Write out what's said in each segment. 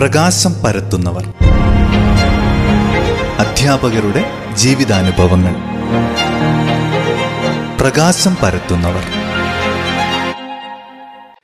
പ്രകാശം പരത്തുന്നവർ. അധ്യാപകരുടെ ജീവിതാനുഭവങ്ങൾ. പ്രകാശം പരത്തുന്നവർ.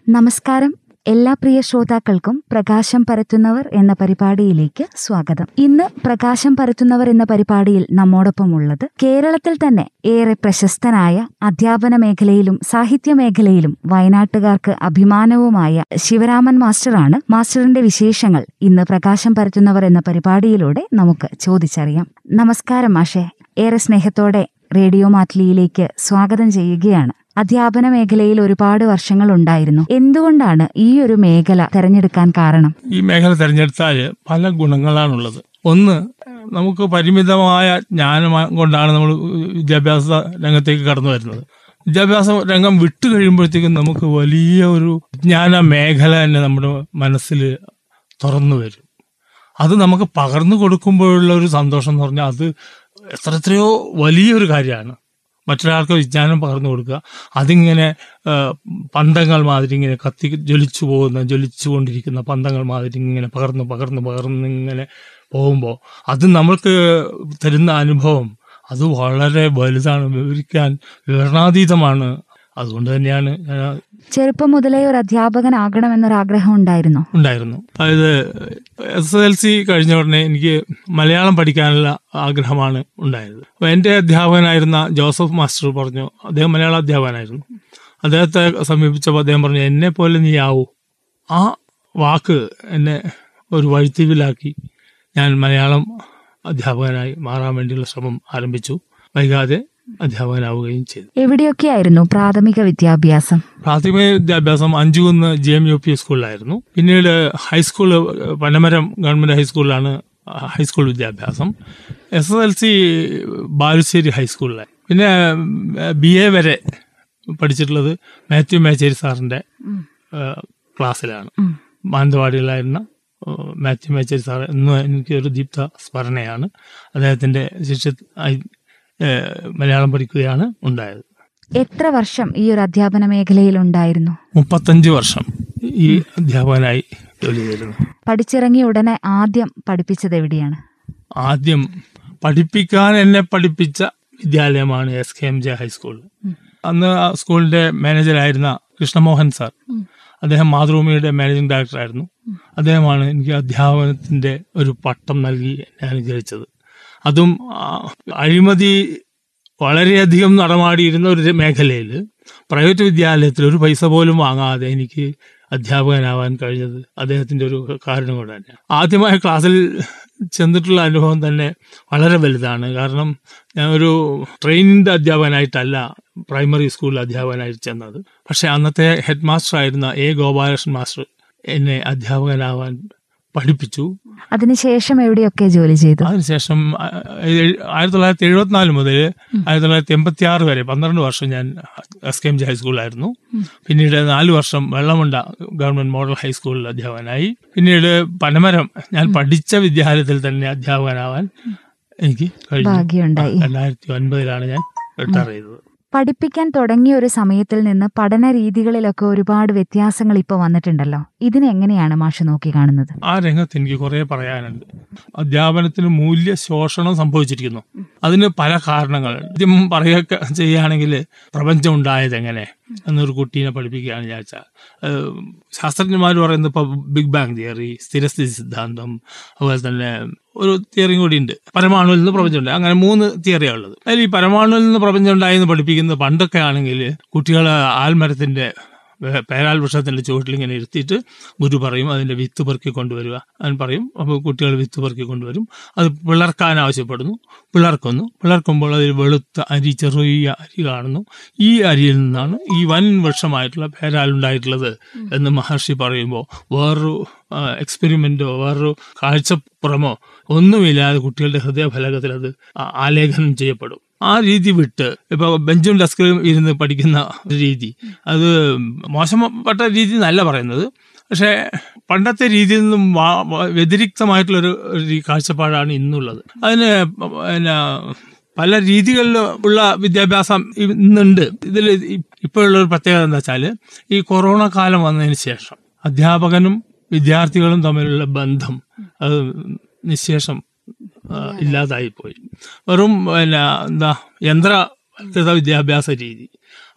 നമസ്കാരം. എല്ലാ പ്രിയ ശ്രോതാക്കൾക്കും പ്രകാശം പരത്തുന്നവർ എന്ന പരിപാടിയിലേക്ക് സ്വാഗതം. ഇന്ന് പ്രകാശം പരത്തുന്നവർ എന്ന പരിപാടിയിൽ നമ്മോടൊപ്പം ഉള്ളത് കേരളത്തിൽ തന്നെ ഏറെ പ്രശസ്തനായ അധ്യാപന മേഖലയിലും സാഹിത്യ മേഖലയിലും വയനാട്ടുകാർക്ക് അഭിമാനവുമായ ശിവരാമൻ മാസ്റ്ററാണ്. മാസ്റ്ററിന്റെ വിശേഷങ്ങൾ ഇന്ന് പ്രകാശം പരത്തുന്നവർ എന്ന പരിപാടിയിലൂടെ നമുക്ക് ചോദിച്ചറിയാം. നമസ്കാരം മാഷെ. ഏറെ സ്നേഹത്തോടെ റേഡിയോ മാറ്റ്ലിയിലേക്ക് സ്വാഗതം ചെയ്യുകയാണ്. അധ്യാപന മേഖലയിൽ ഒരുപാട് വർഷങ്ങൾ ഉണ്ടായിരുന്നു. എന്തുകൊണ്ടാണ് ഈ ഒരു മേഖല തെരഞ്ഞെടുക്കാൻ കാരണം? ഈ മേഖല തിരഞ്ഞെടുത്താൽ പല ഗുണങ്ങളാണുള്ളത്. ഒന്ന് നമുക്ക് പരിമിതമായ ജ്ഞാനം കൊണ്ടാണ് നമ്മൾ വിദ്യാഭ്യാസ രംഗത്തേക്ക് കടന്നു വരുന്നത്. വിദ്യാഭ്യാസ രംഗം വിട്ടു കഴിയുമ്പോഴത്തേക്കും നമുക്ക് വലിയ ഒരു ജ്ഞാന മേഖല തന്നെ നമ്മുടെ മനസ്സിൽ തുറന്നു വരും. അത് നമുക്ക് പകർന്നു കൊടുക്കുമ്പോഴുള്ള ഒരു സന്തോഷം എന്ന് പറഞ്ഞാൽ അത് എത്ര എത്രയോ വലിയൊരു കാര്യമാണ്. മറ്റൊരാൾക്ക് വിജ്ഞാനം പകർന്നു കൊടുക്കുക. അതിങ്ങനെ പന്തങ്ങൾ മാതിരി ഇങ്ങനെ കത്തി ജ്വലിച്ചു പോകുന്ന ജ്വലിച്ചു കൊണ്ടിരിക്കുന്ന പന്തങ്ങൾ മാതിരി ഇങ്ങനെ പകർന്ന് പകർന്ന് പകർന്ന് ഇങ്ങനെ പോകുമ്പോൾ അത് നമ്മൾക്ക് തരുന്ന അനുഭവം അത് വളരെ വലുതാണ് വിവരിക്കാൻ വിവരണാതീതമാണ് അതുകൊണ്ട് തന്നെയാണ് ചെറുപ്പം മുതലേ ഒരു അധ്യാപകൻ അധ്യാപകനാകണമെന്നൊരാഗ്രഹം ആഗ്രഹം ഉണ്ടായിരുന്നു. ഉണ്ടായിരുന്നു. അതായത് എസ് എൽ സി കഴിഞ്ഞ ഉടനെ എനിക്ക് മലയാളം പഠിക്കാനുള്ള ആഗ്രഹമാണ് ഉണ്ടായത്. അപ്പൊ എന്റെ അധ്യാപകനായിരുന്ന ജോസഫ് മാസ്റ്റർ പറഞ്ഞു അദ്ദേഹം മലയാള അധ്യാപകനായിരുന്നു. അദ്ദേഹത്തെ സമീപിച്ചപ്പോൾ അദ്ദേഹം പറഞ്ഞു എന്നെ പോലെ നീ ആവൂ. ആ വാക്ക് എന്നെ ഒരു വഴിത്തിവിലാക്കി ഞാൻ മലയാളം അധ്യാപകനായി മാറാൻ വേണ്ടിയുള്ള ശ്രമം ആരംഭിച്ചു. വൈകാതെ അധ്യാപകനാവുകയും ചെയ്തു. എവിടെയൊക്കെയായിരുന്നു പ്രാഥമിക വിദ്യാഭ്യാസം? പ്രാഥമിക വിദ്യാഭ്യാസം Anchukunnu G M U P സ്കൂളിലായിരുന്നു. പിന്നീട് ഹൈസ്കൂൾ പനമരം ഗവൺമെന്റ് ഹൈസ്കൂളിലാണ് ഹൈസ്കൂൾ വിദ്യാഭ്യാസം. S S L C Balussery ഹൈസ്കൂളിലായി പിന്നെ ബി എ വരെ പഠിച്ചിട്ടുള്ളത് മാത്യു മേച്ചേരി സാറിന്റെ ക്ലാസ്സിലാണ്. മാനന്തവാടിയിലായിരുന്ന മാത്യു മേച്ചേരി സാർ എന്നും എനിക്ക് ഒരു ദീപ്ത സ്മരണയാണ്. അദ്ദേഹത്തിന്റെ ശിക്ഷ മലയാളം പഠിക്കുകയാണ് ഉണ്ടായത്. എത്ര വർഷം ഈ ഒരു അധ്യാപന മേഖലയിൽ ഉണ്ടായിരുന്നു? മുപ്പത്തഞ്ച് വർഷം ഈ അധ്യാപകനായി ജോലി ചെയ്തിരുന്നു. പഠിച്ചിറങ്ങിയ ഉടനെ ആദ്യം പഠിപ്പിച്ചത് എവിടെയാണ്? ആദ്യം പഠിപ്പിക്കാൻ എന്നെ പഠിപ്പിച്ച വിദ്യാലയമാണ് S K M J high school അന്ന് ആ സ്കൂളിന്റെ മാനേജറായിരുന്ന കൃഷ്ണമോഹൻ സാർ. അദ്ദേഹം മാതൃഭൂമിയുടെ മാനേജിംഗ് ഡയറക്ടറായിരുന്നു. അദ്ദേഹമാണ് എനിക്ക് അധ്യാപനത്തിന്റെ ഒരു പട്ടം നൽകി എന്നെ അനുഗ്രഹിച്ചത് അതും അഴിമതി വളരെയധികം നടമാടിയിരുന്ന ഒരു മേഖലയിൽ പ്രൈവറ്റ് വിദ്യാലയത്തിൽ ഒരു പൈസ പോലും വാങ്ങാതെ എനിക്ക് അധ്യാപകനാവാൻ കഴിഞ്ഞത് അദ്ദേഹത്തിന്റെ ഒരു കാരണം കൊണ്ട് തന്നെയാണ്. ആദ്യമായ ക്ലാസ്സിൽ ചെന്നിട്ടുള്ള അനുഭവം തന്നെ വളരെ വലുതാണ്. കാരണം ഞാൻ ഒരു ട്രെയിനിന്റെ അധ്യാപകനായിട്ടല്ല പ്രൈമറി സ്കൂളിൽ അധ്യാപകനായിട്ട് ചെന്നത്. പക്ഷേ അന്നത്തെ ഹെഡ് മാസ്റ്റർ ആയിരുന്ന എ ഗോപാലകൃഷ്ണൻ മാസ്റ്റർ എന്നെ അധ്യാപകനാവാൻ പഠിപ്പിച്ചു. അതിനുശേഷം എവിടെയൊക്കെ ജോലി ചെയ്തു? അതിനുശേഷം ആയിരത്തി തൊള്ളായിരത്തി എഴുപത്തിനാല് മുതൽ ആയിരത്തി തൊള്ളായിരത്തി എൺപത്തി ആറ് വരെ പന്ത്രണ്ട് വർഷം ഞാൻ എസ് കെ എം ജി ഹൈസ്കൂളിലായിരുന്നു പിന്നീട് നാല് വർഷം വെള്ളമുണ്ട ഗവൺമെന്റ് മോഡൽ ഹൈസ്കൂളിൽ അധ്യാപകനായി. പിന്നീട് പനമരം ഞാൻ പഠിച്ച വിദ്യാലയത്തിൽ തന്നെ അധ്യാപകനാവാൻ എനിക്ക് കഴിഞ്ഞു. രണ്ടായിരത്തി ഒൻപതിലാണ് ഞാൻ റിട്ടയർ ചെയ്തത്. പഠിപ്പിക്കാൻ തുടങ്ങിയ ഒരു സമയത്തിൽ നിന്ന് പഠന രീതികളിലൊക്കെ ഒരുപാട് വ്യത്യാസങ്ങൾ ഇപ്പോൾ വന്നിട്ടുണ്ടല്ലോ. ഇതിനെങ്ങനെയാണ് മാഷ് നോക്കി കാണുന്നത്? ആ രംഗത്ത് എനിക്ക് കുറെ പറയാനുണ്ട്. അധ്യാപനത്തിന് മൂല്യ ശോഷണം സംഭവിച്ചിരിക്കുന്നു. അതിന് പല കാരണങ്ങൾ ആദ്യം പറയുക ചെയ്യുകയാണെങ്കിൽ പ്രപഞ്ചം ഉണ്ടായത് എങ്ങനെ? എന്നൊരു കുട്ടീനെ പഠിപ്പിക്കുകയാണ് ഞാൻ ശാസ്ത്രജ്ഞന്മാർ പറയുന്നത് ഇപ്പോൾ ബിഗ് ബാങ് തിയറി സ്ഥിരസ്ഥിതി സിദ്ധാന്തം അതുപോലെ തന്നെ ഒരു തിയറിയും കൂടി ഉണ്ട്. പരമാണുവിൽ നിന്ന് പ്രപഞ്ചമുണ്ട് അങ്ങനെ മൂന്ന് തിയറിയാണ് ഉള്ളത് അതിൽ ഈ പരമാണുവിൽ നിന്ന് പ്രപഞ്ചം ഉണ്ടായെന്ന് പഠിപ്പിക്കുന്നത് പണ്ടൊക്കെ ആണെങ്കിൽ കുട്ടികൾ ആൽമരത്തിന്റെ വേ- പേരാൽ വൃക്ഷത്തിന്റെ ചുവട്ടിൽ ഇങ്ങനെ ഇരുത്തിയിട്ട് ഗുരു പറയും അതിന്റെ വിത്ത് പെറുക്കി കൊണ്ടുവരിക. അവൻ പറയും അപ്പോൾ കുട്ടികൾ വിത്ത് പെറുക്കി കൊണ്ടുവരും. അത് പിളർക്കാൻ ആവശ്യപ്പെടുന്നു. പിളർക്കുന്നു. പിളർക്കുമ്പോൾ അതിൽ വെളുത്ത അരി ചെറിയ അരി കാണുന്നു. ഈ അരിയിൽ നിന്നാണ് ഈ വൻ വൃക്ഷമായിട്ടുള്ള പേരാൽ ഉണ്ടായിട്ടുള്ളത് എന്ന് മഹർഷി പറയുമ്പോൾ വേറൊരു എക്സ്പെരിമെന്റോ വേറൊരു കാഴ്ചപ്പുറമോ ഒന്നുമില്ലാതെ കുട്ടികളുടെ ഹൃദയഫലകത്തിൽ അത് ആലേഖനം ചെയ്യപ്പെടും. ആ രീതി വിട്ട് ഇപ്പൊ ബെഞ്ചും ഡെസ്കിലും ഇരുന്ന് പഠിക്കുന്ന രീതി. അത് മോശപ്പെട്ട രീതി എന്നല്ല പറയുന്നത്. പക്ഷേ പണ്ടത്തെ രീതിയിൽ നിന്നും വ്യതിരിക്തമായിട്ടുള്ളൊരു കാഴ്ചപ്പാടാണ് ഇന്നുള്ളത്. അതിന് പിന്നെ പല രീതികളിൽ ഉള്ള വിദ്യാഭ്യാസം ഇന്നുണ്ട്. ഇതിൽ ഇപ്പോഴുള്ള ഒരു പ്രത്യേകത എന്താ വെച്ചാൽ ഈ കൊറോണ കാലം വന്നതിന് ശേഷം അധ്യാപകനും വിദ്യാർത്ഥികളും തമ്മിലുള്ള ബന്ധം അത് നിശേഷം ഇല്ലാതായിപ്പോയി. വെറും പിന്നെ എന്താ യന്ത്ര വിദ്യാഭ്യാസ രീതി.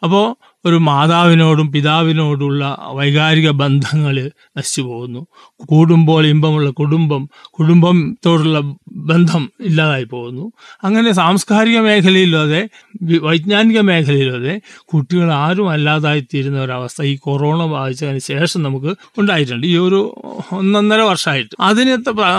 അപ്പോൾ ഒരു മാതാവിനോടും പിതാവിനോടുള്ള വൈകാരിക ബന്ധങ്ങൾ നശിച്ചു പോകുന്നു. കൂടുമ്പോൾ ഇമ്പമുള്ള കുടുംബം കുടുംബത്തോടുള്ള ബന്ധം ഇല്ലാതായി പോകുന്നു. അങ്ങനെ സാംസ്കാരിക മേഖലയിലതെ വൈജ്ഞാനിക മേഖലയിലതെ കുട്ടികൾ ആരും അല്ലാതായി തീരുന്ന ഒരവസ്ഥ ഈ കൊറോണ ബാധിച്ചതിന് ശേഷം നമുക്ക് ഉണ്ടായിട്ടുണ്ട്. ഈ ഒരു ഒന്നൊന്നര വർഷമായിട്ട്. അതിനെ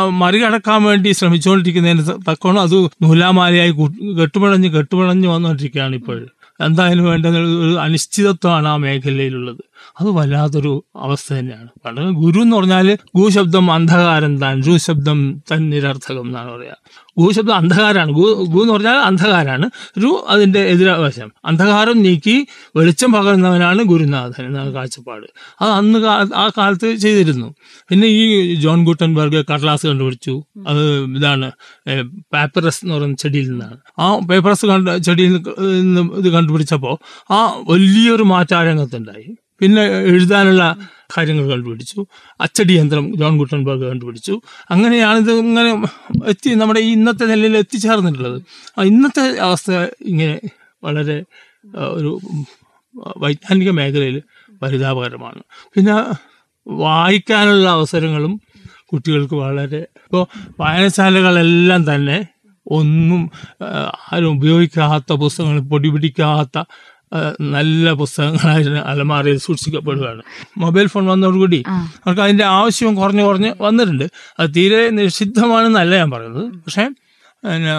മറികടക്കാൻ വേണ്ടി ശ്രമിച്ചുകൊണ്ടിരിക്കുന്നതിന് തക്കവണ്ണം അത് നൂലാമാലയായി കെട്ടുപിഴഞ്ഞ് കെട്ടുപിഴഞ്ഞ് വന്നുകൊണ്ടിരിക്കുകയാണ് ഇപ്പോൾ എന്തായാലും വേണ്ടത് ഒരു അനിശ്ചിതത്വമാണ് ആ മേഖലയിലുള്ളത്. അത് വല്ലാത്തൊരു അവസ്ഥ തന്നെയാണ്. വളരെ ഗുരു എന്ന് പറഞ്ഞാൽ ഗുശബ്ദം അന്ധകാരം താൻ രു ശബ്ദം തൻ നിരർത്ഥകം എന്നാണ് പറയുക ഗുശബ്ദം അന്ധകാരമാണ്. ഗു ഗു എന്ന് പറഞ്ഞാൽ അന്ധകാരമാണ്. രു അതിന്റെ എതിരാവശം. അന്ധകാരം നീക്കി വെളിച്ചം പകർന്നവനാണ് ഗുരുനാഥൻ എന്ന കാഴ്ചപ്പാട്. അത് അന്ന് ആ കാലത്ത് ചെയ്തിരുന്നു. പിന്നെ ഈ ജോൺ ഗുട്ടൻബർഗ് കടലാസ് കണ്ടുപിടിച്ചു. അത് ഇതാണ് പേപ്പറസ് എന്ന് പറയുന്ന ചെടിയിൽ നിന്നാണ്. ആ പേപ്പറസ് കണ്ട ചെടിയിൽ നിന്ന് ഇത് കണ്ടുപിടിച്ചപ്പോൾ ആ വലിയൊരു മാറ്റം ആ രംഗത്തുണ്ടായി പിന്നെ എഴുതാനുള്ള കാര്യങ്ങൾ കണ്ടുപിടിച്ചു. അച്ചടി യന്ത്രം ജോൺ ഗുട്ടൻബർഗ് കണ്ടുപിടിച്ചു. അങ്ങനെയാണ് ഇത് ഇങ്ങനെ എത്തി നമ്മുടെ ഈ ഇന്നത്തെ നിലയിൽ എത്തിച്ചേർന്നിട്ടുള്ളത്. ഇന്നത്തെ അവസ്ഥ ഇങ്ങനെ വളരെ ഒരു വൈജ്ഞാനിക മേഖലയിൽ പരിതാപകരമാണ്. പിന്നെ വായിക്കാനുള്ള അവസരങ്ങളും കുട്ടികൾക്ക് വളരെ ഇപ്പോൾ വായനശാലകളെല്ലാം തന്നെ ഒന്നും ആരും ഉപയോഗിക്കാത്ത പുസ്തകങ്ങൾ പൊടി പിടിക്കാത്ത ആ, നല്ല പുസ്തകങ്ങളായിരുന്നു അലമാരയിൽ സൂക്ഷിക്കപ്പെടുകയാണ്. മൊബൈൽ ഫോൺ വന്നതോടുകൂടി അവർക്ക് അതിന്റെ ആവശ്യം കുറഞ്ഞു കുറഞ്ഞ് വന്നിട്ടുണ്ട്. അത് തീരെ നിഷിദ്ധമാണെന്നല്ല ഞാൻ പറയുന്നത്. പക്ഷേ പിന്നെ,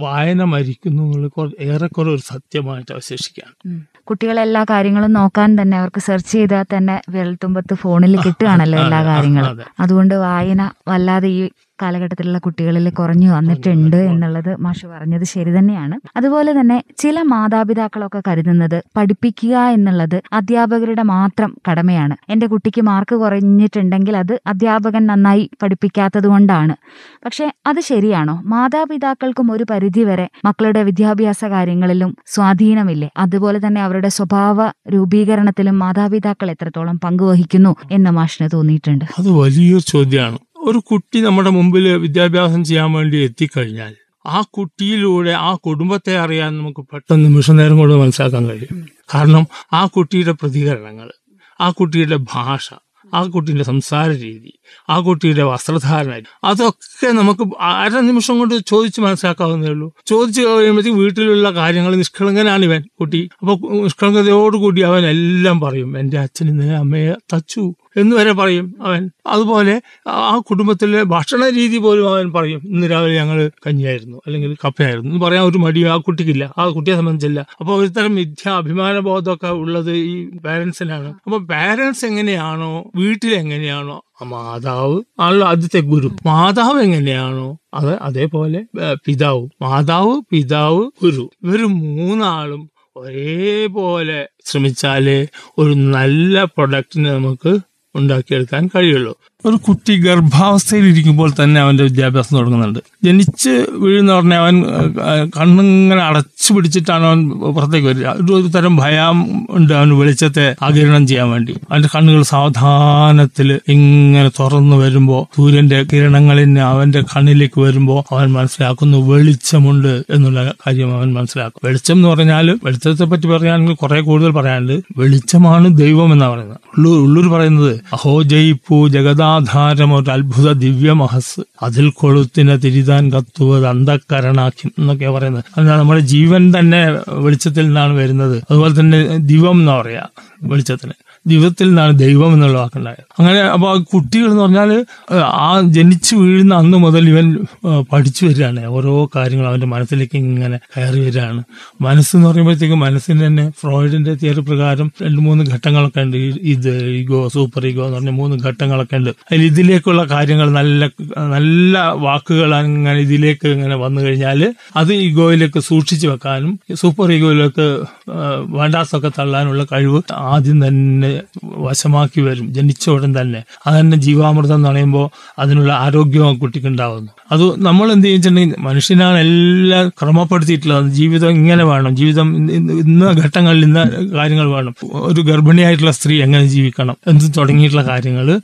വായന മരിക്കുന്നു ഏറെക്കുറെ ഒരു സത്യമായിട്ട് അവശേഷിക്കുകയാണ്. കുട്ടികളെ എല്ലാ കാര്യങ്ങളും നോക്കാൻ തന്നെ അവർക്ക് സെർച്ച് ചെയ്താൽ തന്നെ വിരൽത്തുമ്പത്ത് ഫോണിൽ കിട്ടുകയാണല്ലോ എല്ലാ കാര്യങ്ങളും. അതുകൊണ്ട് വായന വല്ലാതെ ഈ കാലഘട്ടത്തിലുള്ള കുട്ടികളിൽ കുറഞ്ഞു വന്നിട്ടുണ്ട് എന്നുള്ളത് മാഷ് പറഞ്ഞത് ശരി തന്നെയാണ്. അതുപോലെ തന്നെ ചില മാതാപിതാക്കളൊക്കെ കരുതുന്നത് പഠിപ്പിക്കുക എന്നുള്ളത് അധ്യാപകരുടെ മാത്രം കടമയാണ്. എന്റെ കുട്ടിക്ക് മാർക്ക് കുറഞ്ഞിട്ടുണ്ടെങ്കിൽ അത് അധ്യാപകൻ നന്നായി പഠിപ്പിക്കാത്തത് കൊണ്ടാണ്. പക്ഷെ അത് ശരിയാണോ? മാതാപിതാക്കൾക്കും ഒരു പരിധിവരെ മക്കളുടെ വിദ്യാഭ്യാസ കാര്യങ്ങളിലും സ്വാധീനമില്ലേ? അതുപോലെ തന്നെ അവരുടെ സ്വഭാവ രൂപീകരണത്തിലും മാതാപിതാക്കൾ എത്രത്തോളം പങ്കുവഹിക്കുന്നു എന്ന് മാഷിന് തോന്നിയിട്ടുണ്ട്. അത് വലിയൊരു ചോദ്യമാണ്. ഒരു കുട്ടി നമ്മുടെ മുമ്പിൽ വിദ്യാഭ്യാസം ചെയ്യാൻ വേണ്ടി എത്തിക്കഴിഞ്ഞാൽ ആ കുട്ടിയിലൂടെ ആ കുടുംബത്തെ അറിയാൻ നമുക്ക് പെട്ടെന്ന് നിമിഷനേരം കൊണ്ട് മനസ്സിലാക്കാൻ കഴിയും. കാരണം ആ കുട്ടിയുടെ പ്രതികരണങ്ങൾ ആ കുട്ടിയുടെ ഭാഷ ആ കുട്ടിയുടെ സംസാര രീതി ആ കുട്ടിയുടെ വസ്ത്രധാരണ അതൊക്കെ നമുക്ക് അര നിമിഷം കൊണ്ട് ചോദിച്ച് മനസ്സിലാക്കാവുന്നേ ഉള്ളൂ. ചോദിച്ചു കഴിയുമ്പോഴത്തേക്ക് വീട്ടിലുള്ള കാര്യങ്ങൾ നിഷ്കളങ്കനാണ് ഇവൻ കുട്ടി. അപ്പൊ നിഷ്കളങ്കതയോടുകൂടി അവൻ എല്ലാം പറയും. എന്റെ അച്ഛൻ ഇന്നലെ അമ്മയെ തച്ചു. എന്ന് വരെ പറയും അവൻ. അതുപോലെ ആ കുടുംബത്തിലെ ഭക്ഷണ രീതി പോലും അവൻ പറയും. ഇന്ന് രാവിലെ ഞങ്ങൾ കഞ്ഞിയായിരുന്നു അല്ലെങ്കിൽ കപ്പയായിരുന്നു. എന്ന് പറയാൻ ഒരു മടിയും ആ കുട്ടിക്കില്ല. ആ കുട്ടിയെ സംബന്ധിച്ചില്ല. അപ്പോൾ ഒരുതരം മിഥ്യ അഭിമാന ബോധമൊക്കെ ഉള്ളത് ഈ പാരൻസിനാണ്. അപ്പോൾ പാരൻസ് എങ്ങനെയാണോ വീട്ടിൽ എങ്ങനെയാണോ മാതാവ് ആണല്ലോ ആദ്യത്തെ ഗുരു. മാതാവ് എങ്ങനെയാണോ അത് അതേപോലെ പിതാവ്. മാതാവ് പിതാവ് ഗുരു. ഇവർ മൂന്നാളും ഒരേപോലെ ശ്രമിച്ചാലേ ഒരു നല്ല പ്രൊഡക്റ്റിനെ നമുക്ക് ഉണ്ടാക്കിയെടുക്കാൻ കഴിയുള്ളൂ. ഒരു കുട്ടി ഗർഭാവസ്ഥയിൽ ഇരിക്കുമ്പോൾ തന്നെ അവന്റെ വിദ്യാഭ്യാസം തുടങ്ങുന്നുണ്ട്. ജനിച്ച് വീഴുന്ന പറഞ്ഞാൽ അവൻ കണ്ണിങ്ങനെ അടച്ചു പിടിച്ചിട്ടാണ് അവൻ പുറത്തേക്ക് വരിക. ഒരു തരം ഭയം ഉണ്ട് അവന് വെളിച്ചത്തെ ആകിരണം ചെയ്യാൻ വേണ്ടി. അവന്റെ കണ്ണുകൾ സാവധാനത്തിൽ ഇങ്ങനെ തുറന്നു വരുമ്പോൾ സൂര്യന്റെ കിരണങ്ങളിന് അവന്റെ കണ്ണിലേക്ക് വരുമ്പോൾ അവൻ മനസ്സിലാക്കുന്നു വെളിച്ചമുണ്ട് എന്നുള്ള കാര്യം അവൻ മനസ്സിലാക്കും. വെളിച്ചം എന്ന് പറഞ്ഞാൽ വെളിച്ചത്തെ പറ്റി പറയുകയാണെങ്കിൽ കുറെ കൂടുതൽ പറയാനുണ്ട്. വെളിച്ചമാണ് ദൈവം എന്നാണ് പറയുന്നത്. ഉള്ളൂർ ഉള്ളൂർ പറയുന്നത് അഹോ ജയിപ്പു ജഗദാധാരം അത്ഭുത ദിവ്യമഹസ് അതിൽ കൊളുത്തിനെ തിരിതാൻ കത്തുവത് അന്ധക്കരണാക്കി എന്നൊക്കെ പറയുന്നത്. അതിനാൽ നമ്മുടെ ജീവൻ തന്നെ വെളിച്ചത്തിൽ നിന്നാണ് വരുന്നത്. അതുപോലെ തന്നെ ദിവം എന്ന് പറയാ വെളിച്ചത്തിന് ദിവത്തിൽ നിന്നാണ് ദൈവം എന്നുള്ള വാക്കുണ്ടായത്. അങ്ങനെ അപ്പൊ ആ കുട്ടികൾ എന്ന് പറഞ്ഞാൽ ആ ജനിച്ചു വീഴുന്ന അന്ന് മുതൽ ഇവൻ പഠിച്ചു വരികയാണ്. ഓരോ കാര്യങ്ങളും അവന്റെ മനസ്സിലേക്ക് ഇങ്ങനെ കയറി വരികയാണ്. മനസ്സെന്ന് പറയുമ്പോഴത്തേക്കും മനസ്സിന് തന്നെ ഫ്രോയിഡിന്റെ തിയറി പ്രകാരം രണ്ട് മൂന്ന് ഘട്ടങ്ങളൊക്കെ ഉണ്ട്. ഇത് ഈഗോ സൂപ്പർ ഈഗോ എന്ന് പറഞ്ഞ മൂന്ന് ഘട്ടങ്ങളൊക്കെ ഉണ്ട്. അതിൽ ഇതിലേക്കുള്ള കാര്യങ്ങൾ നല്ല നല്ല വാക്കുകൾ അങ്ങനെ ഇതിലേക്ക് ഇങ്ങനെ വന്നു കഴിഞ്ഞാൽ അത് ഈഗോയിലേക്ക് സൂക്ഷിച്ചു വെക്കാനും സൂപ്പർ ഈഗോയിലേക്ക് വേണ്ടാസൊക്കെ തള്ളാനുള്ള കഴിവ് ആദ്യം തന്നെ വശമാക്കി വരും ജനിച്ച ഉടൻ തന്നെ. അത് തന്നെ ജീവാമൃതം എന്ന് പറയുമ്പോൾ അതിനുള്ള ആരോഗ്യം ആ കുട്ടിക്ക് ഉണ്ടാവുന്നു. അത് നമ്മൾ എന്ത് ചെയ്യുന്നുണ്ടെങ്കിൽ മനുഷ്യനാണ് എല്ലാം ക്രമപ്പെടുത്തിയിട്ടുള്ളത്. ജീവിതം ഇങ്ങനെ വേണം. ജീവിതം ഇന്ന് ഘട്ടങ്ങളിൽ ഇന്ന കാര്യങ്ങൾ വേണം. ഒരു ഗർഭിണിയായിട്ടുള്ള സ്ത്രീ എങ്ങനെ ജീവിക്കണം? എന്ന് തുടങ്ങിയിട്ടുള്ള കാര്യങ്ങൾ?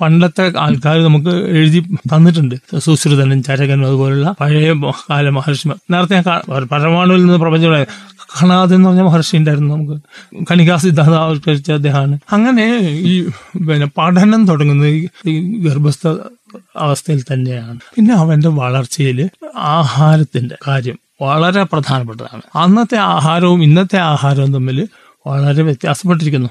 പണ്ടത്തെ ആൾക്കാർ നമുക്ക് എഴുതി തന്നിട്ടുണ്ട്. സുശ്രുതനും ചരകനും അതുപോലുള്ള പഴയ കാല മഹർഷിമാർ. നേരത്തെ പരമാണുവിൽ നിന്ന് പ്രപഞ്ചം കണാദ് എന്ന് പറഞ്ഞ മഹർഷി ഉണ്ടായിരുന്നു നമുക്ക്. കണികാ സിദ്ധാന്ത ആവിഷ്കരിച്ച അദ്ദേഹമാണ്. അങ്ങനെ ഈ പിന്നെ പഠനം തുടങ്ങുന്നത് ഈ ഗർഭസ്ഥ അവസ്ഥയിൽ തന്നെയാണ്. പിന്നെ അവന്റെ വളർച്ചയിൽ ആഹാരത്തിന്റെ കാര്യം വളരെ പ്രധാനപ്പെട്ടതാണ്. അന്നത്തെ ആഹാരവും ഇന്നത്തെ ആഹാരവും തമ്മിൽ വളരെ വ്യത്യാസപ്പെട്ടിരിക്കുന്നു.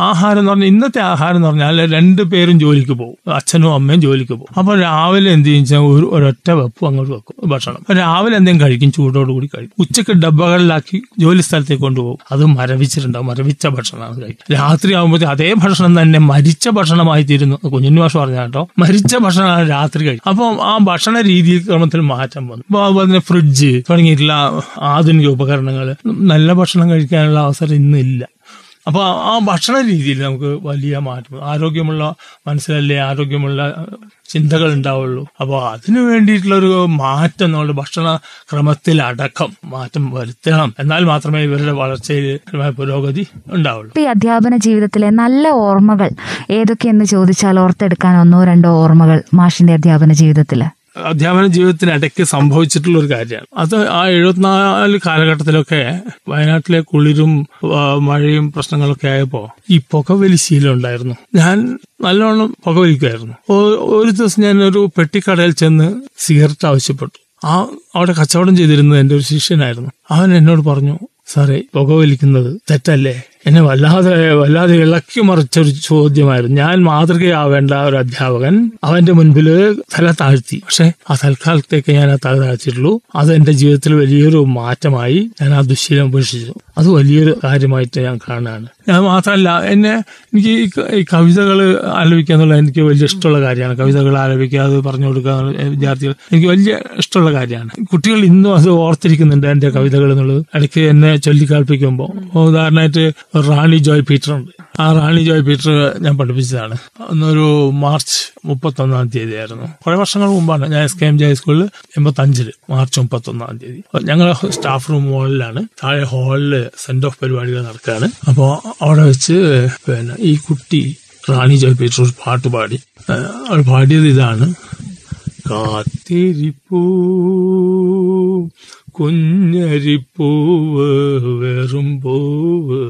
ആഹാരം എന്ന് പറഞ്ഞാൽ ഇന്നത്തെ ആഹാരം എന്ന് പറഞ്ഞാൽ രണ്ടു പേരും ജോലിക്ക് പോകും. അച്ഛനും അമ്മയും ജോലിക്ക് പോകും. അപ്പൊ രാവിലെ എന്ത് ചെയ്യുന്ന ഒരു ഒരൊറ്റ വെപ്പ് അങ്ങോട്ട് വെക്കും. ഭക്ഷണം. രാവിലെ എന്തെങ്കിലും കഴിക്കും ചൂടോടുകൂടി കഴിക്കും. ഉച്ചയ്ക്ക് ഡബ്ബകളിലാക്കി ജോലി സ്ഥലത്തേക്ക് കൊണ്ടുപോകും. അത് മരവിച്ചിട്ടുണ്ടാവും. മരവിച്ച ഭക്ഷണമാണ് കഴിക്കും രാത്രി ആകുമ്പോഴത്തെ അതേ ഭക്ഷണം തന്നെ മരിച്ച ഭക്ഷണമായി തീരുന്നു. കുഞ്ഞിന് ഭാഷ പറഞ്ഞ കേട്ടോ. മരിച്ച ഭക്ഷണമാണ് രാത്രി കഴിക്കും അപ്പോൾ ആ ഭക്ഷണ രീതി ക്രമത്തിൽ മാറ്റം വന്നു. അപ്പോൾ അതുപോലെ തന്നെ ഫ്രിഡ്ജ് തുടങ്ങിയിട്ടുള്ള ആധുനിക ഉപകരണങ്ങൾ. നല്ല ഭക്ഷണം കഴിക്കാനുള്ള അവസരം ഇന്നില്ല അപ്പോൾ ആ ഭക്ഷണ രീതിയിൽ നമുക്ക് വലിയ മാറ്റം ആരോഗ്യമുള്ള മനസ്സിലല്ലേ ആരോഗ്യമുള്ള ചിന്തകൾ ഉണ്ടാവുള്ളൂ. അപ്പോൾ അതിനു വേണ്ടിയിട്ടുള്ള ഒരു മാറ്റം നമ്മുടെ ഭക്ഷണ ക്രമത്തിലടക്കം മാറ്റം വരുത്തണം. എന്നാൽ മാത്രമേ ഇവരുടെ വളർച്ചയിൽ പുരോഗതി ഉണ്ടാവുള്ളൂ. ഈ അധ്യാപന ജീവിതത്തിലെ നല്ല ഓർമ്മകൾ ഏതൊക്കെയെന്ന് ചോദിച്ചാൽ ഓർത്തെടുക്കാൻ ഒന്നോ രണ്ടോ ഓർമ്മകൾ മാഷിന്റെ അധ്യാപന ജീവിതത്തിൽ. അധ്യാപന ജീവിതത്തിനിടയ്ക്ക് സംഭവിച്ചിട്ടുള്ള ഒരു കാര്യമാണ്. അത് ആ എഴുപത്തിനാല് കാലഘട്ടത്തിലൊക്കെ വയനാട്ടിലെ കുളിരും മഴയും പ്രശ്നങ്ങളൊക്കെ ആയപ്പോ ഈ ശീലം ഉണ്ടായിരുന്നു. ഞാൻ നല്ലോണം പുകവലിക്കുമായിരുന്നു. വലിക്കുമായിരുന്നു ഒരു ദിവസം ഞാൻ ഒരു പെട്ടിക്കടയിൽ ചെന്ന് സിഗരറ്റ് ആവശ്യപ്പെട്ടു. ആ അവിടെ കച്ചവടം ചെയ്തിരുന്നത് എന്റെ ഒരു ശിഷ്യനായിരുന്നു. അവൻ എന്നോട് പറഞ്ഞു സാറേ പുകവലിക്കുന്നത് തെറ്റല്ലേ? എന്നെ വല്ലാതെ വല്ലാതെ ഇളക്കി മറിച്ചൊരു ചോദ്യമായിരുന്നു. ഞാൻ മാതൃകയാവേണ്ട ഒരു അധ്യാപകൻ അവന്റെ മുൻപിൽ തല താഴ്ത്തി. പക്ഷെ ആ തൽക്കാലത്തേക്ക് ഞാൻ ആ തല താഴ്ത്തിയിട്ടുള്ളൂ. അത് എന്റെ ജീവിതത്തിൽ വലിയൊരു മാറ്റമായി ഞാൻ ആ ദുശീലം ഉപേക്ഷിച്ചു. അത് വലിയൊരു കാര്യമായിട്ട് ഞാൻ കാണുകയാണ്. ഞാൻ മാത്രമല്ല എന്നെ എനിക്ക് ഈ കവിതകൾ ആലപിക്കുക എന്നുള്ളത് എനിക്ക് വലിയ ഇഷ്ടമുള്ള കാര്യമാണ്. കവിതകൾ ആലപിക്കുക അത് പറഞ്ഞു കൊടുക്കുക വിദ്യാർത്ഥികൾ എനിക്ക് വലിയ ഇഷ്ടമുള്ള കാര്യമാണ്. കുട്ടികൾ ഇന്നും അത് ഓർത്തിരിക്കുന്നുണ്ട് എന്റെ കവിതകൾ എന്നുള്ളത്. ഇടയ്ക്ക് എന്നെ ചൊല്ലിക്കാൽപ്പിക്കുമ്പോൾ. ഉദാഹരണമായിട്ട് റാണി ജോയ് പീറ്റർ ഉണ്ട്. ആ റാണി ജോയ് പീറ്റർ ഞാൻ പഠിപ്പിച്ചതാണ്. അന്നൊരു മാർച്ച് മുപ്പത്തൊന്നാം തീയതി ആയിരുന്നു കുറെ വർഷങ്ങൾ മുമ്പാണ് ഞാൻ എസ് കെ എം ജെ ഹൈസ്കൂളിൽ എൺപത്തഞ്ചിൽ മാർച്ച് മുപ്പത്തൊന്നാം തീയതി. ഞങ്ങൾ സ്റ്റാഫ് റൂം ഹോളിലാണ് താഴെ ഹാളിൽ സെന്റ് ഓഫ് പരിപാടികൾ നടക്കുകയാണ്. അപ്പോൾ അവിടെ വെച്ച് പിന്നെ ഈ കുട്ടി റാണി ജോയ് പീറ്റർ ഒരു പാട്ട് പാടി. അവൾ പാടിയത് ഇതാണ്. കാത്തിരിപ്പൂ. കുഞ്ഞരിപ്പൂവ് വെറും പൂവ്.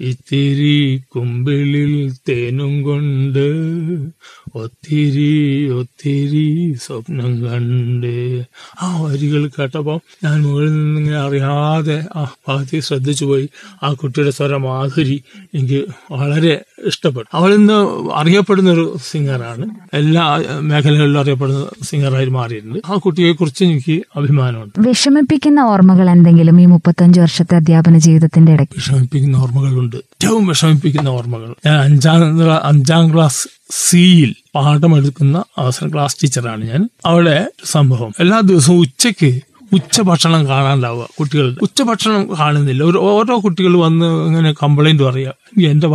ഇത്തിരി കുമ്പിളിൽ തേനും കൊണ്ട് ഒത്തിരി ഒത്തിരി സ്വപ്നം കണ്ട്. ആ വരികൾ കേട്ടപ്പോൾ ഞാൻ മുകളിൽ നിന്നിങ്ങനെ അറിയാതെ ആ ഭാഗത്തേക്ക് ശ്രദ്ധിച്ചു പോയി. ആ കുട്ടിയുടെ സ്വരം മാധുരി എനിക്ക് വളരെ ഇഷ്ടപ്പെട്ടു. അവൾ ഇന്ന് അറിയപ്പെടുന്ന ഒരു സിംഗറാണ്. എല്ലാ മേഖലകളിലും അറിയപ്പെടുന്ന സിംഗറായി മാറിയിട്ടുണ്ട്. ആ കുട്ടിയെ കുറിച്ച് എനിക്ക് അഭിമാനമുണ്ട്. വിഷമിപ്പിക്കുന്ന ഓർമ്മകൾ എന്തെങ്കിലും ഈ മുപ്പത്തഞ്ച് വർഷത്തെ അധ്യാപന ജീവിതത്തിന്റെ ഇടയ്ക്ക്? വിഷമിപ്പിക്കുന്ന ഓർമ്മകളുണ്ട്. ഏറ്റവും വിഷമിപ്പിക്കുന്ന ഓർമ്മകൾ. ഞാൻ അഞ്ചാം അഞ്ചാം ക്ലാസ് സിയിൽ പാഠമെടുക്കുന്ന അവസരം ക്ലാസ് ടീച്ചറാണ് ഞാൻ. അവിടെ സംഭവം. എല്ലാ ദിവസവും ഉച്ചയ്ക്ക് ഉച്ചഭക്ഷണം കാണാണ്ടാവുക കുട്ടികൾ ഉച്ചഭക്ഷണം കാണുന്നില്ല. ഒരു ഓരോ കുട്ടികൾ വന്ന് ഇങ്ങനെ കംപ്ലൈന്റ് പറയുക "ഈ എന്റെ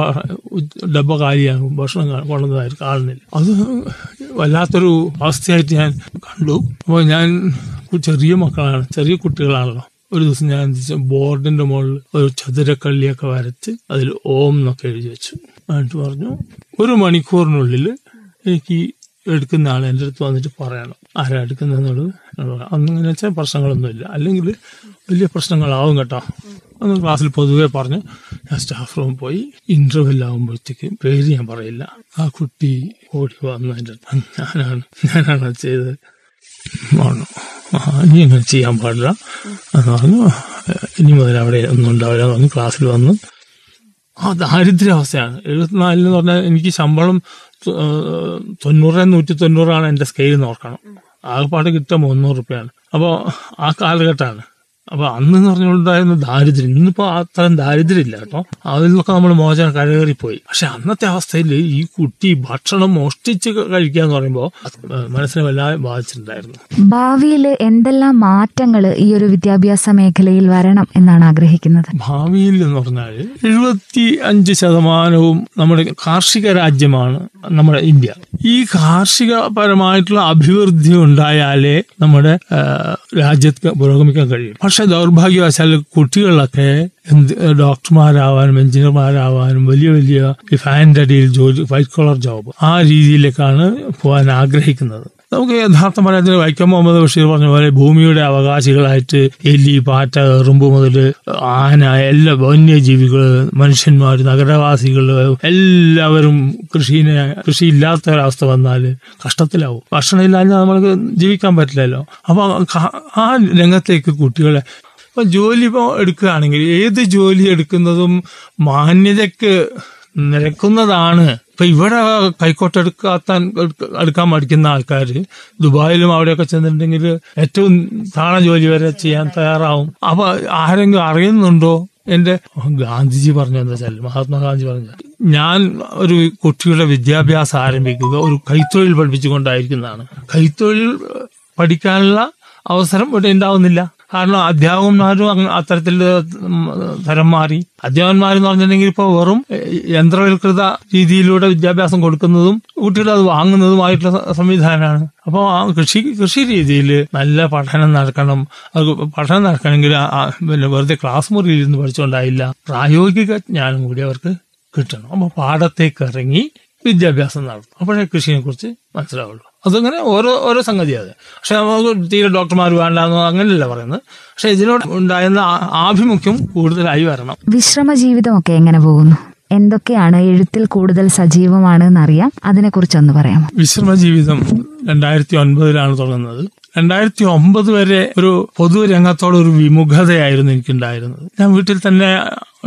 ഡബ കാര്യമാകും ഭക്ഷണം കൊണ്ടുവന്നതായിട്ട് കാണുന്നില്ല. അത് വല്ലാത്തൊരു അവസ്ഥയായിട്ട് ഞാൻ കണ്ടു. അപ്പോൾ ഞാൻ ചെറിയ മക്കളാണ്. ചെറിയ കുട്ടികളാണല്ലോ. ഒരു ദിവസം ഞാൻ ബോർഡിന്റെ മുകളിൽ ഒരു ചതുരക്കള്ളിയൊക്കെ വരച്ച് അതിൽ ഓം എന്നൊക്കെ എഴുതി വെച്ചു. എന്നിട്ട് പറഞ്ഞു ഒരു മണിക്കൂറിനുള്ളിൽ എനിക്ക് എടുക്കുന്ന ആൾ എന്റെ അടുത്ത് വന്നിട്ട് പറയണം. ആരാ എടുക്കുന്നതെന്നുള്ളത്. അന്നിങ്ങനെ വെച്ചാൽ പ്രശ്നങ്ങളൊന്നുമില്ല. അല്ലെങ്കിൽ വലിയ പ്രശ്നങ്ങളാവും കേട്ടോ. അന്ന് ക്ലാസ്സിൽ പൊതുവെ പറഞ്ഞു ഞാൻ സ്റ്റാഫ് റൂം പോയി ഇന്റർവ്യൂ ആകുമ്പോഴത്തേക്ക് പേര് ഞാൻ പറയില്ല. ആ കുട്ടി ഓടി വന്നു എന്റെ അടുത്ത് ഞാനാണ് ഞാനാണ് ചെയ്തത്. പറഞ്ഞു ഇനി അങ്ങനെ ചെയ്യാൻ പാടില്ല. എന്ന് പറഞ്ഞു ഇനി മുതൽ അവിടെ ഒന്നും ഉണ്ടാവില്ല. എന്ന് പറഞ്ഞു ക്ലാസ്സിൽ വന്ന്. ആ ദാരിദ്ര്യാവസ്ഥയാണ്. എഴുപത്തിനാലിൽ എന്ന് പറഞ്ഞാൽ എനിക്ക് ശമ്പളം തൊണ്ണൂറ് നൂറ്റി തൊണ്ണൂറാണ് എന്റെ സ്കെയിൽ നോക്കണം ആകെപ്പാട് കിട്ടുക മുന്നൂറ് റുപ്യാണ്. അപ്പോൾ ആ കാലഘട്ടമാണ്. അപ്പൊ അന്ന് എന്ന് പറഞ്ഞുണ്ടായിരുന്ന ദാരിദ്ര്യം. ഇന്നിപ്പോ അത്തരം ദാരിദ്ര്യം ഇല്ല കേട്ടോ. അതിൽ നിന്നൊക്കെ നമ്മൾ മോചനം കരകയറിപ്പോയി. പക്ഷെ അന്നത്തെ അവസ്ഥയിൽ ഈ കുട്ടി ഭക്ഷണം മോഷ്ടിച്ച് കഴിക്കുക എന്ന് പറയുമ്പോൾ മനസ്സിനെ വല്ലാതെ ബാധിച്ചിട്ടുണ്ടായിരുന്നു. ഭാവിയിൽ എന്തെല്ലാം മാറ്റങ്ങൾ ഈ ഒരു വിദ്യാഭ്യാസ മേഖലയിൽ വരണം എന്നാണ് ആഗ്രഹിക്കുന്നത്? ഭാവിയിൽ എന്ന് പറഞ്ഞാൽ എഴുപത്തി അഞ്ച് ശതമാനവും നമ്മുടെ കാർഷിക രാജ്യമാണ് നമ്മുടെ ഇന്ത്യ. ഈ കാർഷികപരമായിട്ടുള്ള അഭിവൃദ്ധി ഉണ്ടായാലേ നമ്മുടെ രാജ്യത്ത് പുരോഗമിക്കാൻ കഴിയും. പക്ഷെ ദൗർഭാഗ്യവശാൽ കുട്ടികളൊക്കെ ഡോക്ടർമാരാവാനും എഞ്ചിനീയർമാരാവാനും വലിയ വലിയ ഫാനിന്റെ അടിയിൽ ജോലി വൈറ്റ് കോളർ ജോബ് ആ രീതിയിലേക്കാണ് പോകാൻ ആഗ്രഹിക്കുന്നത്. നമുക്ക് യഥാർത്ഥം പറയാൻ വൈക്കം മുഹമ്മദ് ബഷീർ പറഞ്ഞ പോലെ ഭൂമിയുടെ അവകാശികളായിട്ട് എലി പാറ്റ എറുമ്പ് മുതൽ ആന എല്ലാ വന്യജീവികൾ മനുഷ്യന്മാർ നഗരവാസികൾ എല്ലാവരും കൃഷിനെ കൃഷി ഇല്ലാത്ത ഒരവസ്ഥ വന്നാൽ കഷ്ടത്തിലാവും. ഭക്ഷണം ഇല്ലാതെ നമ്മൾക്ക് ജീവിക്കാൻ പറ്റില്ലല്ലോ. അപ്പൊ ആ രംഗത്തേക്ക് കുട്ടികളെ ഇപ്പൊ ജോലി ഇപ്പോൾ എടുക്കുകയാണെങ്കിൽ ഏത് ജോലി എടുക്കുന്നതും മാന്യതയ്ക്ക് നിരക്കുന്നതാണ് ഇപ്പൊ ഇവിടെ കൈക്കോട്ട് എടുക്കാത്താൻ എടുക്കാൻ മടിക്കുന്ന ആൾക്കാർ ദുബായിലും അവിടെയൊക്കെ ചെന്നിട്ടുണ്ടെങ്കിൽ ഏറ്റവും താഴെ ജോലി വരെ ചെയ്യാൻ തയ്യാറാവും. അപ്പൊ ആരെങ്കിലും അറിയുന്നുണ്ടോ? എന്റെ ഗാന്ധിജി പറഞ്ഞു എന്താ വെച്ചാൽ മഹാത്മാഗാന്ധി പറഞ്ഞു ഞാൻ ഒരു കുട്ടിയുടെ വിദ്യാഭ്യാസം ആരംഭിക്കുക ഒരു കൈത്തൊഴിൽ പഠിപ്പിച്ചുകൊണ്ടായിരിക്കുന്നതാണ്. കൈത്തൊഴിൽ പഠിക്കാനുള്ള അവസരം ഇവിടെ ഉണ്ടാവുന്നില്ല. കാരണം അധ്യാപകന്മാരും അത്തരത്തിൽ തരം മാറി. അധ്യാപകന്മാരെന്ന് പറഞ്ഞിട്ടുണ്ടെങ്കിൽ ഇപ്പോൾ വെറും യന്ത്രവൽകൃത രീതിയിലൂടെ വിദ്യാഭ്യാസം കൊടുക്കുന്നതും കുട്ടികൾ അത് വാങ്ങുന്നതുമായിട്ടുള്ള സംവിധാനമാണ്. അപ്പോൾ ആ കൃഷി കൃഷി രീതിയിൽ നല്ല പഠനം നടക്കണം. അത് പഠനം നടക്കണമെങ്കിൽ പിന്നെ വെറുതെ ക്ലാസ് മുറിയിൽ ഇരുന്ന് പഠിച്ചുകൊണ്ടായില്ല പ്രായോഗിക ജ്ഞാനം കൂടി അവർക്ക് കിട്ടണം. അപ്പോൾ പാടത്തേക്ക് ഇറങ്ങി വിദ്യാഭ്യാസം നടത്തും അപ്പോഴേ കൃഷിയെ കുറിച്ച് മനസ്സിലാവുള്ളൂ. അതങ്ങനെ ഓരോ ഓരോ സംഗതിയാണ് പക്ഷെ നമുക്ക് തീരെ ഡോക്ടർമാർ വേണ്ടെന്നോ അങ്ങനെയല്ല പറയുന്നത്. പക്ഷെ ഇതിനോട് ഉണ്ടായിരുന്ന ആഭിമുഖ്യം കൂടുതലായി വരണം. വിശ്രമ ജീവിതമൊക്കെ എങ്ങനെ പോകുന്നു? എന്തൊക്കെയാണ് എഴുത്തിൽ കൂടുതൽ സജീവമാണ് എന്നറിയാം അതിനെക്കുറിച്ചൊന്ന് പറയാം വിശ്രമ ജീവിതം രണ്ടായിരത്തി ഒൻപതിലാണ് തുടങ്ങുന്നത്. രണ്ടായിരത്തി ഒമ്പത് വരെ ഒരു പൊതുരംഗത്തോട് ഒരു വിമുഖതയായിരുന്നു എനിക്കുണ്ടായിരുന്നത്. ഞാൻ വീട്ടിൽ തന്നെ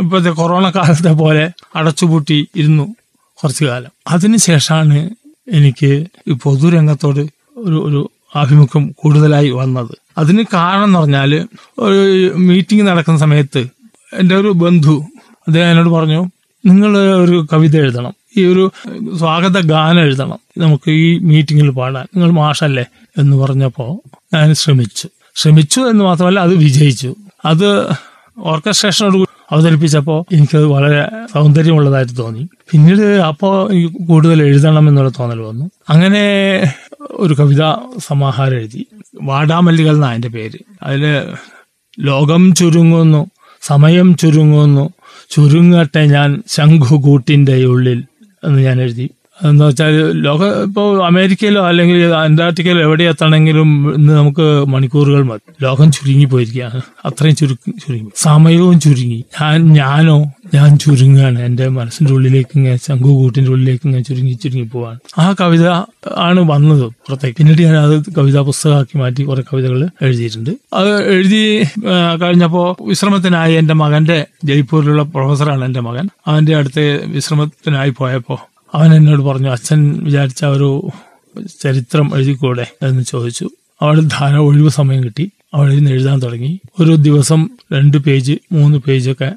ഇപ്പോഴത്തെ കൊറോണ കാലത്തെ പോലെ അടച്ചുപൂട്ടി ഇരുന്നു കുറച്ചു കാലം. അതിനുശേഷമാണ് എനിക്ക് പൊതുരംഗത്തോട് ഒരു ഒരു ആഭിമുഖ്യം കൂടുതലായി വന്നത്. അതിന് കാരണം എന്ന് പറഞ്ഞാൽ ഒരു മീറ്റിംഗ് നടക്കുന്ന സമയത്ത് എന്റെ ഒരു ബന്ധു അദ്ദേഹം എന്നോട് പറഞ്ഞു നിങ്ങൾ ഒരു കവിത എഴുതണം. ഈ ഒരു സ്വാഗത ഗാനം എഴുതണം. നമുക്ക് ഈ മീറ്റിങ്ങിൽ പാടാൻ. നിങ്ങൾ മാഷല്ലേ? എന്ന് പറഞ്ഞപ്പോൾ ഞാൻ ശ്രമിച്ചു. ശ്രമിച്ചു എന്ന് മാത്രമല്ല അത് വിജയിച്ചു. അത് ഓർക്കസ്ട്രേഷനോട് അവതരിപ്പിച്ചപ്പോൾ എനിക്കത് വളരെ സൗന്ദര്യമുള്ളതായിട്ട് തോന്നി. പിന്നീട് അപ്പോൾ എനിക്ക് കൂടുതൽ എഴുതണം എന്നുള്ള തോന്നൽ വന്നു. അങ്ങനെ ഒരു കവിതാ സമാഹാരം എഴുതി. വാടാമല്ലികൾ എന്നാണ് അതിന്റെ പേര്. അതിൽ ലോകം ചുരുങ്ങുന്നു സമയം ചുരുങ്ങുന്നു ചുരുങ്ങട്ടെ ഞാൻ ശംഖുകൂട്ടിന്റെ ഉള്ളിൽ എന്ന് ഞാൻ എഴുതി. എന്ന് വെച്ചാൽ ലോക ഇപ്പോൾ അമേരിക്കയിലോ അല്ലെങ്കിൽ അന്റാർട്ടിക്കയിലോ എവിടെ എത്തണമെങ്കിലും ഇന്ന് നമുക്ക് മണിക്കൂറുകൾ മതി. ലോകം ചുരുങ്ങി പോയിരിക്കുകയാണ്. അത്രയും ചുരുക്കി ചുരുങ്ങി. സമയവും ചുരുങ്ങി. ഞാൻ ഞാനോ ഞാൻ ചുരുങ്ങാണ് എന്റെ മനസ്സിന്റെ ഉള്ളിലേക്ക് ഇങ്ങനെ ശംഖുകൂട്ടിന്റെ ഉള്ളിലേക്ക് ഇങ്ങനെ ചുരുങ്ങി ചുരുങ്ങി പോവാണ്. ആ കവിത ആണ് വന്നത് പുറത്തേക്ക്. പിന്നീട് ഞാൻ അത് കവിതാ പുസ്തകമാക്കി മാറ്റി കുറെ കവിതകൾ എഴുതിയിട്ടുണ്ട്. അത് എഴുതി കഴിഞ്ഞപ്പോൾ കഴിഞ്ഞപ്പോ വിശ്രമത്തിനായി എന്റെ മകന്റെ ജയ്പൂരിലുള്ള പ്രൊഫസറാണ് എന്റെ മകൻ. അവന്റെ അടുത്ത് വിശ്രമത്തിനായി പോയപ്പോ അവൻ എന്നോട് പറഞ്ഞു അച്ഛൻ വിചാരിച്ച ഒരു ചരിത്രം എഴുതിക്കൂടെ? എന്ന് ചോദിച്ചു. അവൾ ധാരാളം ഒഴിവ് സമയം കിട്ടി. അവൾ ഇരുന്ന് എഴുതാൻ തുടങ്ങി. ഒരു ദിവസം രണ്ട് പേജ് മൂന്ന് പേജൊക്കെ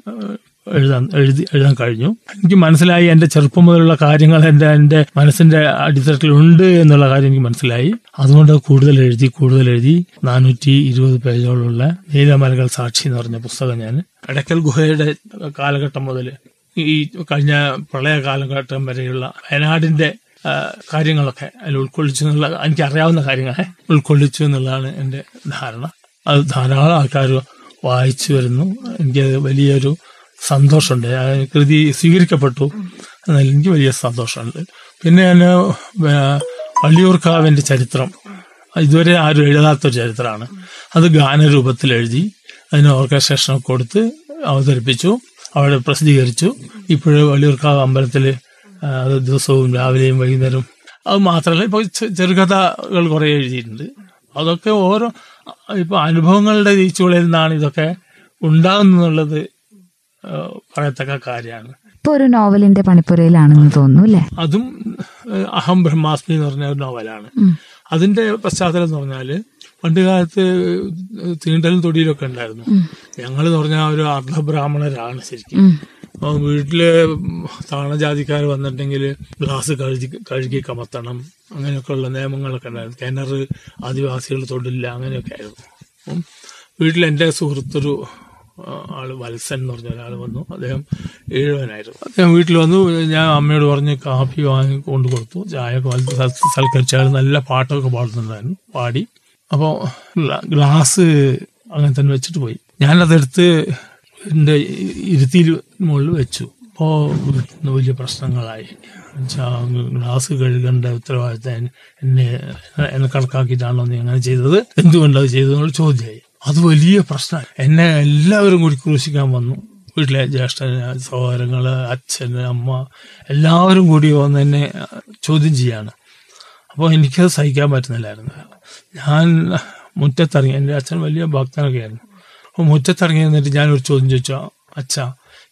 എഴുതാൻ എഴുതി എഴുതാൻ കഴിഞ്ഞു. എനിക്ക് മനസ്സിലായി എന്റെ ചെറുപ്പം മുതലുള്ള കാര്യങ്ങൾ എന്റെ എന്റെ മനസ്സിന്റെ അടിത്തട്ടിലുണ്ട് എന്നുള്ള കാര്യം എനിക്ക് മനസ്സിലായി. അതുകൊണ്ട് കൂടുതൽ എഴുതി കൂടുതൽ എഴുതി. നാനൂറ്റി ഇരുപത് പേജോളുള്ള നീലമലകൾ സാക്ഷി എന്ന് പറഞ്ഞ പുസ്തകം ഞാൻ. എടക്കൽ ഗുഹയുടെ കാലഘട്ടം മുതൽ ഈ കഴിഞ്ഞ പ്രളയ കാലഘട്ടം വരെയുള്ള വയനാടിന്റെ കാര്യങ്ങളൊക്കെ അതിൽ ഉൾക്കൊള്ളിച്ചു എന്നുള്ള എനിക്ക് അറിയാവുന്ന കാര്യങ്ങളെ ഉൾക്കൊള്ളിച്ചു എന്നുള്ളതാണ് എന്റെ ധാരണ. അത് ധാരാളം ആൾക്കാർ വായിച്ചു വരുന്നു. എനിക്ക് വലിയൊരു സന്തോഷമുണ്ട്. കൃതി സ്വീകരിക്കപ്പെട്ടു. എന്നാൽ എനിക്ക് വലിയ സന്തോഷമുണ്ട്. പിന്നെ ഞാൻ വള്ളിയൂർക്കാവിന്റെ ചരിത്രം. ഇതുവരെ ആരും എഴുതാത്തൊരു ചരിത്രമാണ്. അത് ഗാനരൂപത്തിൽ എഴുതി അതിന് ഓർക്കസ്ട്രേഷനൊക്കെ കൊടുത്ത് അവതരിപ്പിച്ചു. അവിടെ പ്രസിദ്ധീകരിച്ചു. ഇപ്പോഴും വള്ളിയൂർക്കാവ് അമ്പലത്തിൽ അത് ദിവസവും രാവിലെയും വൈകുന്നേരം അത് മാത്രമല്ല ഇപ്പോൾ ചെറുകഥകൾ കുറേ എഴുതിയിട്ടുണ്ട്. അതൊക്കെ ഓരോ ഇപ്പോൾ അനുഭവങ്ങളുടെ വീഴ്ചകളിൽ നിന്നാണ് ഇതൊക്കെ ഉണ്ടാകുന്നുള്ളത് പറയത്തക്ക കാര്യമാണ്. ഇപ്പൊ ഒരു നോവലിന്റെ പണിപ്പുരയിലാണെന്ന് തോന്നുന്നു അല്ലേ? അതും അഹം ബ്രഹ്മാസ്മി എന്ന് പറഞ്ഞ ഒരു നോവലാണ്. അതിന്റെ പശ്ചാത്തലം എന്ന് പറഞ്ഞാൽ പണ്ട് കാലത്ത് തീണ്ടലും തൊടിയിലൊക്കെ ഉണ്ടായിരുന്നു. ഞങ്ങൾ എന്ന് പറഞ്ഞാൽ ഒരു അർദ്ധബ്രാഹ്മണരാണ് ശരിക്കും. അപ്പം വീട്ടിൽ താണജാതിക്കാർ വന്നിട്ടുണ്ടെങ്കിൽ ഗ്ലാസ് കഴുകി കഴുകി കമത്തണം. അങ്ങനെയൊക്കെയുള്ള നിയമങ്ങളൊക്കെ ഉണ്ടായിരുന്നു. കിണർ ആദിവാസികൾ തൊടില്ല അങ്ങനെയൊക്കെ ആയിരുന്നു. അപ്പം വീട്ടിൽ എന്റെ സുഹൃത്തൊരു ആൾ വത്സൻ എന്ന് പറഞ്ഞ ഒരാൾ വന്നു. അദ്ദേഹം ഏഴുവനായിരുന്നു. അദ്ദേഹം വീട്ടിൽ വന്നു. ഞാൻ അമ്മയോട് പറഞ്ഞ് കാപ്പി വാങ്ങി കൊണ്ടു കൊടുത്തു ചായ സൽക്കരിച്ചാൽ സൽ- നല്ല പാട്ടൊക്കെ പാടുന്നുണ്ടായിരുന്നു. പാടി. അപ്പോൾ ഗ്ലാസ് അങ്ങനെ തന്നെ വെച്ചിട്ട് പോയി. ഞാനതെടുത്ത് എന്റെ ഇരുത്തിയിൽ മുകളിൽ വെച്ചു. അപ്പോൾ വലിയ പ്രശ്നങ്ങളായി. ഗ്ലാസ് കഴുകേണ്ട ഉത്തരവാദിത്തം എന്നെ എന്നെ കണക്കാക്കിയിട്ടാണോ നീ അങ്ങനെ ചെയ്തത്? എന്തുകൊണ്ടത് ചെയ്തതെന്നുള്ള ചോദ്യമായി. അത് വലിയ പ്രശ്നമായി. എന്നെ എല്ലാവരും കൂടി ക്രൂശിക്കാൻ വന്നു. വീട്ടിലെ ജ്യേഷ്ഠന് സഹോദരങ്ങൾ അച്ഛൻ അമ്മ എല്ലാവരും കൂടി വന്ന് എന്നെ ചോദ്യം ചെയ്യാണ്. അപ്പോൾ എനിക്കത് സഹിക്കാൻ പറ്റുന്നില്ലായിരുന്നു. ഞാൻ മുറ്റത്തിറങ്ങി. എന്റെ അച്ഛൻ വലിയ ഭക്തനൊക്കെ ആയിരുന്നു അപ്പോൾ മുറ്റത്തിറങ്ങി നിന്നിട്ട് ഞാനൊരു ചോദ്യം ചോദിച്ചു. അച്ഛ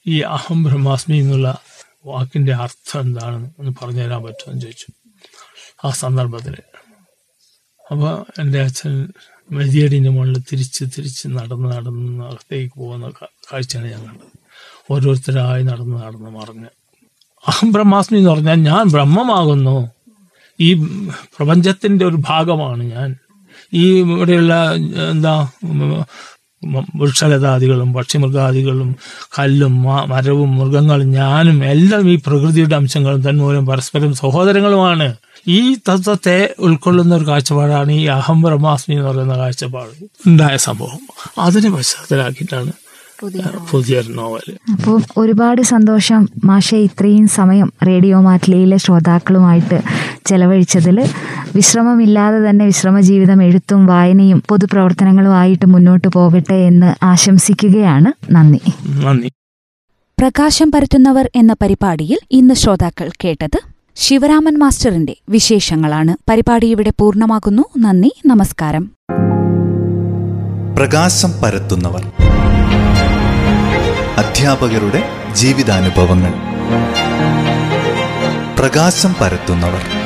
ഈ അഹം ബ്രഹ്മാസ്മി എന്നുള്ള വാക്കിന്റെ അർത്ഥം എന്താണെന്ന് ഒന്ന് പറഞ്ഞു തരാൻ പറ്റുമെന്ന് ചോദിച്ചു. ആ സന്ദർഭത്തിൽ. അപ്പോൾ എന്റെ അച്ഛൻ മെതിയടിന്റെ മുകളിൽ തിരിച്ച് തിരിച്ച് നടന്ന് നടന്ന് അകത്തേക്ക് പോകുന്ന കാഴ്ചയാണ് ഞാൻ കണ്ടത്. ഓരോരുത്തരായി നടന്ന് നടന്ന് മറിഞ്ഞ്. അഹം ബ്രഹ്മാസ്മി എന്ന് പറഞ്ഞാൽ ഞാൻ ബ്രഹ്മമാകുന്നു. ഈ പ്രപഞ്ചത്തിന്റെ ഒരു ഭാഗമാണ് ഞാൻ. ഈ ഇവിടെയുള്ള എന്താ വൃക്ഷലതാദികളും പക്ഷിമൃഗാദികളും കല്ലും മരവും മൃഗങ്ങളും ഞാനും എല്ലാം ഈ പ്രകൃതിയുടെ അംശങ്ങളും തന്മൂലം പരസ്പരം സഹോദരങ്ങളുമാണ്. ഈ തത്വത്തെ ഉൾക്കൊള്ളുന്ന ഒരു കാഴ്ചപ്പാടാണ് ഈ അഹം ബ്രഹ്മാസ്മി എന്ന് പറയുന്ന കാഴ്ചപ്പാട്. ഉണ്ടായ സംഭവം. അതിനെ പശ്ചാത്തലാക്കിയിട്ടാണ് നോവൽ അപ്പോൾ ഒരുപാട് സന്തോഷം മാഷെ ഇത്രയും സമയം റേഡിയോ മാറ്റിലയിലെ ശ്രോതാക്കളുമായിട്ട് ചെലവഴിച്ചതിൽ വിശ്രമമില്ലാതെ തന്നെ വിശ്രമ ജീവിതം എഴുത്തും വായനയും പൊതുപ്രവർത്തനങ്ങളുമായിട്ട് മുന്നോട്ട് പോകട്ടെ എന്ന് ആശംസിക്കുകയാണ്. നന്ദി. നന്ദി. പ്രകാശം പരത്തുന്നവർ എന്ന പരിപാടിയിൽ ഇന്ന് ശ്രോതാക്കൾ കേട്ടത് ശിവരാമൻ മാസ്റ്ററിന്റെ വിശേഷങ്ങളാണ്. പരിപാടി ഇവിടെ പൂർണമാകുന്നു. നന്ദി. നമസ്കാരം. പ്രകാശം പരത്തുന്നവർ. അധ്യാപകരുടെ ജീവിതാനുഭവങ്ങൾ. പ്രകാശം പരത്തുന്നവർ.